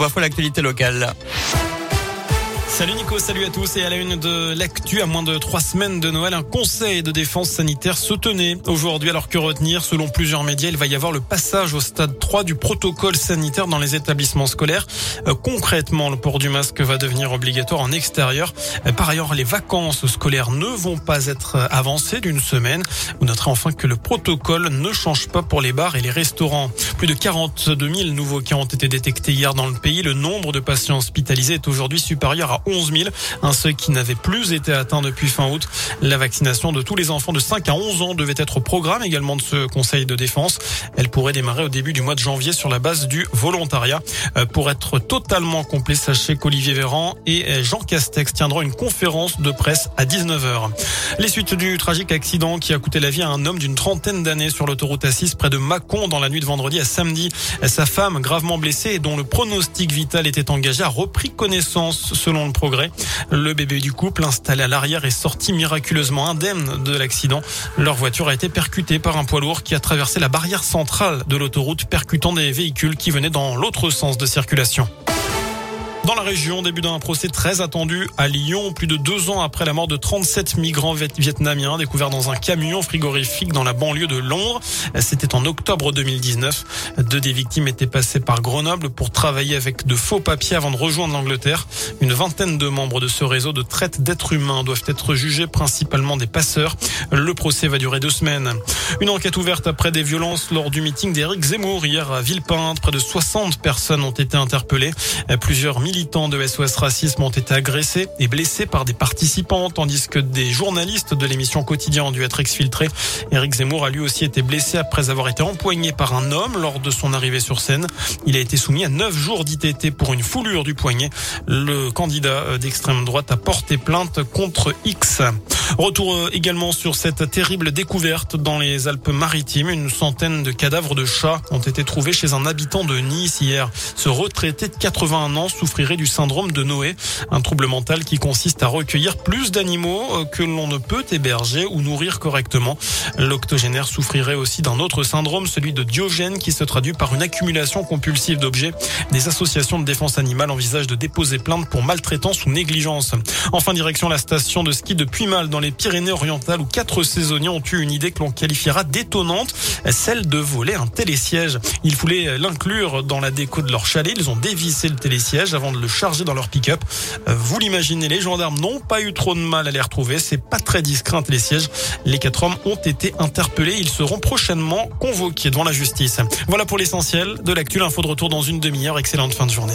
Voilà l'actualité locale. Salut Nico, salut à tous et à la une de l'actu à moins de trois semaines de Noël, un conseil de défense sanitaire se tenait aujourd'hui alors que retenir selon plusieurs médias, il va y avoir le passage au stade 3 du protocole sanitaire dans les établissements scolaires. Euh, concrètement, le port du masque va devenir obligatoire en extérieur. Euh, par ailleurs, les vacances scolaires ne vont pas être avancées d'une semaine. Vous noterez enfin que le protocole ne change pas pour les bars et les restaurants. Plus de 42 000 nouveaux cas ont été détectés hier dans le pays. Le nombre de patients hospitalisés est aujourd'hui supérieur à 11 000, un seuil qui n'avait plus été atteint depuis fin août. La vaccination de tous les enfants de 5 à 11 ans devait être au programme également de ce Conseil de défense. Elle pourrait démarrer au début du mois de janvier sur la base du volontariat. Euh, pour être totalement complet, sachez qu'Olivier Véran et Jean Castex tiendront une conférence de presse à 19h. Les suites du tragique accident qui a coûté la vie à un homme d'une trentaine d'années sur l'autoroute A6 près de Mâcon dans la nuit de vendredi à samedi. Sa femme, gravement blessée et dont le pronostic vital était engagé, a repris connaissance selon le Le bébé du couple installé à l'arrière est sorti miraculeusement indemne de l'accident. Leur voiture a été percutée par un poids lourd qui a traversé la barrière centrale de l'autoroute percutant des véhicules qui venaient dans l'autre sens de circulation. Dans la région, début d'un procès très attendu à Lyon, plus de deux ans après la mort de 37 migrants vietnamiens découverts dans un camion frigorifique dans la banlieue de Londres. C'était en octobre 2019. Deux des victimes étaient passées par Grenoble pour travailler avec de faux papiers avant de rejoindre l'Angleterre. Une vingtaine de membres de ce réseau de traite d'êtres humains doivent être jugés principalement des passeurs. Le procès va durer deux semaines. Une enquête ouverte après des violences lors du meeting d'Éric Zemmour hier à Villepinte. Près de 60 personnes ont été interpellées. Plusieurs milliers militants de SOS Racisme ont été agressés et blessés par des participants, tandis que des journalistes de l'émission Quotidien ont dû être exfiltrés. Eric Zemmour a lui aussi été blessé après avoir été empoigné par un homme lors de son arrivée sur scène. Il a été soumis à 9 jours d'ITT pour une foulure du poignet. Le candidat d'extrême droite a porté plainte contre X. Retour euh, également sur cette terrible découverte dans les Alpes-Maritimes. Une centaine de cadavres de chats ont été trouvés chez un habitant de Nice hier. Ce retraité de 81 ans souffrirait du syndrome de Noé, un trouble mental qui consiste à recueillir plus d'animaux euh, que l'on ne peut héberger ou nourrir correctement. L'octogénaire souffrirait aussi d'un autre syndrome, celui de Diogène, qui se traduit par une accumulation compulsive d'objets. Des associations de défense animale envisagent de déposer plainte pour maltraitance ou négligence. Enfin, direction la station de ski de Puymal dans les Pyrénées-Orientales où quatre saisonniers ont eu une idée que l'on qualifiera d'étonnante, celle de voler un télésiège. Ils voulaient l'inclure dans la déco de leur chalet. Ils ont dévissé le télésiège avant de le charger dans leur pick-up. Vous l'imaginez, les gendarmes n'ont pas eu trop de mal à les retrouver. C'est pas très discret un télésiège. Les quatre hommes ont été interpellés. Ils seront prochainement convoqués devant la justice. Voilà pour l'essentiel de l'actu. Info de retour dans une demi-heure. Excellente fin de journée.